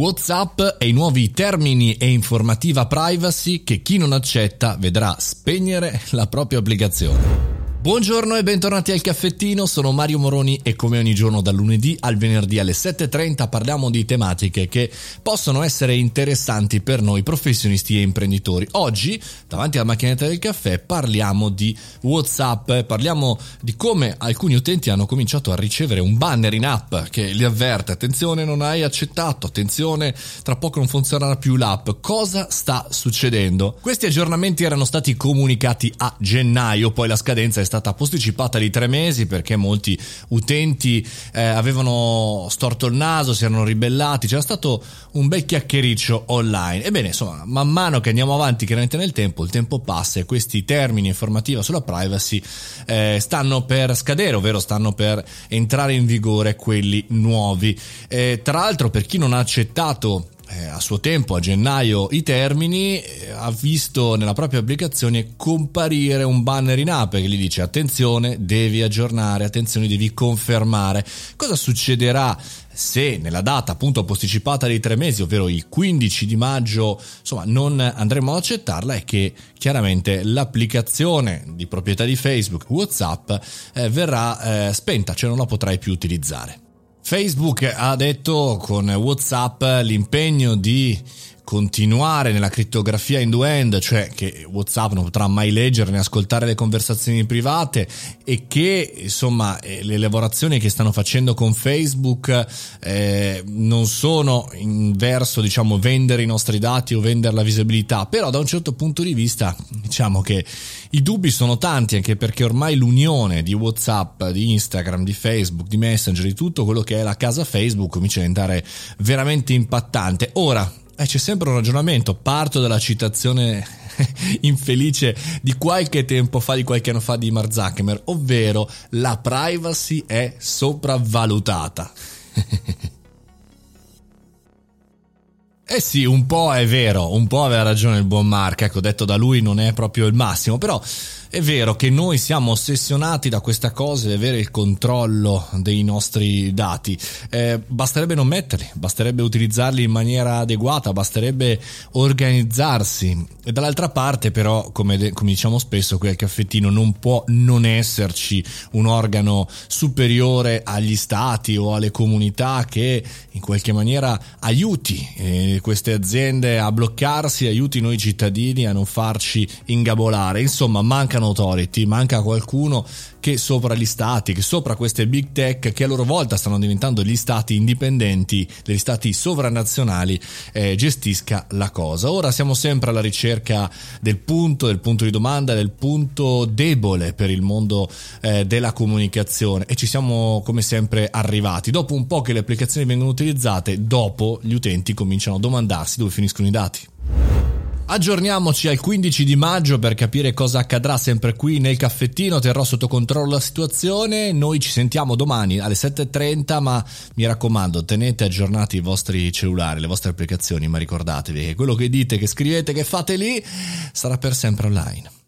WhatsApp e i nuovi termini e informativa privacy che chi non accetta vedrà spegnere la propria applicazione. Buongiorno e bentornati al caffettino, sono Mario Moroni e come ogni giorno dal lunedì al venerdì alle 7.30 parliamo di tematiche che possono essere interessanti per noi professionisti e imprenditori. Oggi, davanti alla macchinetta del caffè, parliamo di Whatsapp, parliamo di come alcuni utenti hanno cominciato a ricevere un banner in app che li avverte, attenzione non hai accettato, attenzione tra poco non funzionerà più l'app, cosa sta succedendo? Questi aggiornamenti erano stati comunicati a gennaio, poi la scadenza è stata posticipata di tre mesi perché molti utenti eh, avevano storto il naso, si erano ribellati, c'era stato un bel chiacchiericcio online. Ebbene, insomma, man mano che andiamo avanti chiaramente nel tempo, il tempo passa e questi termini informativa sulla privacy eh, stanno per scadere, ovvero stanno per entrare in vigore quelli nuovi. Eh, tra l'altro, per chi non ha accettato eh, a suo tempo, a gennaio, i termini, eh, ha visto nella propria applicazione comparire un banner in app che gli dice attenzione, devi aggiornare, attenzione, devi confermare. Cosa succederà se nella data appunto posticipata dei tre mesi, ovvero il 15 di maggio, insomma, non andremo ad accettarla, è che chiaramente l'applicazione di proprietà di Facebook, WhatsApp, eh, verrà eh, spenta, cioè non la potrai più utilizzare. Facebook ha detto con WhatsApp l'impegno di continuare nella crittografia end-to-end, cioè che WhatsApp non potrà mai leggere né ascoltare le conversazioni private e che insomma eh, le lavorazioni che stanno facendo con Facebook eh, non sono in verso diciamo vendere i nostri dati o vendere la visibilità, però da un certo punto di vista diciamo che i dubbi sono tanti anche perché ormai l'unione di WhatsApp, di Instagram, di Facebook, di Messenger, di tutto quello che è la casa Facebook comincia a diventare veramente impattante. Ora, eh, c'è sempre un ragionamento, parto dalla citazione infelice di qualche tempo fa, di qualche anno fa di Mark Zuckerberg, ovvero la privacy è sopravvalutata. Eh sì, un po' è vero, un po' aveva ragione il buon Mark, ecco, detto da lui non è proprio il massimo, però è vero che noi siamo ossessionati da questa cosa di avere il controllo dei nostri dati. Eh, basterebbe non metterli, basterebbe utilizzarli in maniera adeguata, basterebbe organizzarsi. E dall'altra parte, però, come, come diciamo spesso qui al caffettino, non può non esserci un organo superiore agli stati o alle comunità che in qualche maniera aiuti eh, queste aziende a bloccarsi, aiuti noi cittadini a non farci ingabolare. Insomma, mancano mancano authority, manca qualcuno che sopra gli stati, che sopra queste big tech che a loro volta stanno diventando gli stati indipendenti, degli stati sovranazionali, eh, gestisca la cosa. Ora siamo sempre alla ricerca del punto, del punto di domanda, del punto debole per il mondo eh, della comunicazione e ci siamo come sempre arrivati. Dopo un po' che le applicazioni vengono utilizzate, dopo gli utenti cominciano a domandarsi dove finiscono i dati. Aggiorniamoci al 15 di maggio per capire cosa accadrà sempre qui nel caffettino, terrò sotto controllo la situazione, noi ci sentiamo domani alle 7.30 ma mi raccomando tenete aggiornati i vostri cellulari, le vostre applicazioni ma ricordatevi che quello che dite, che scrivete, che fate lì sarà per sempre online.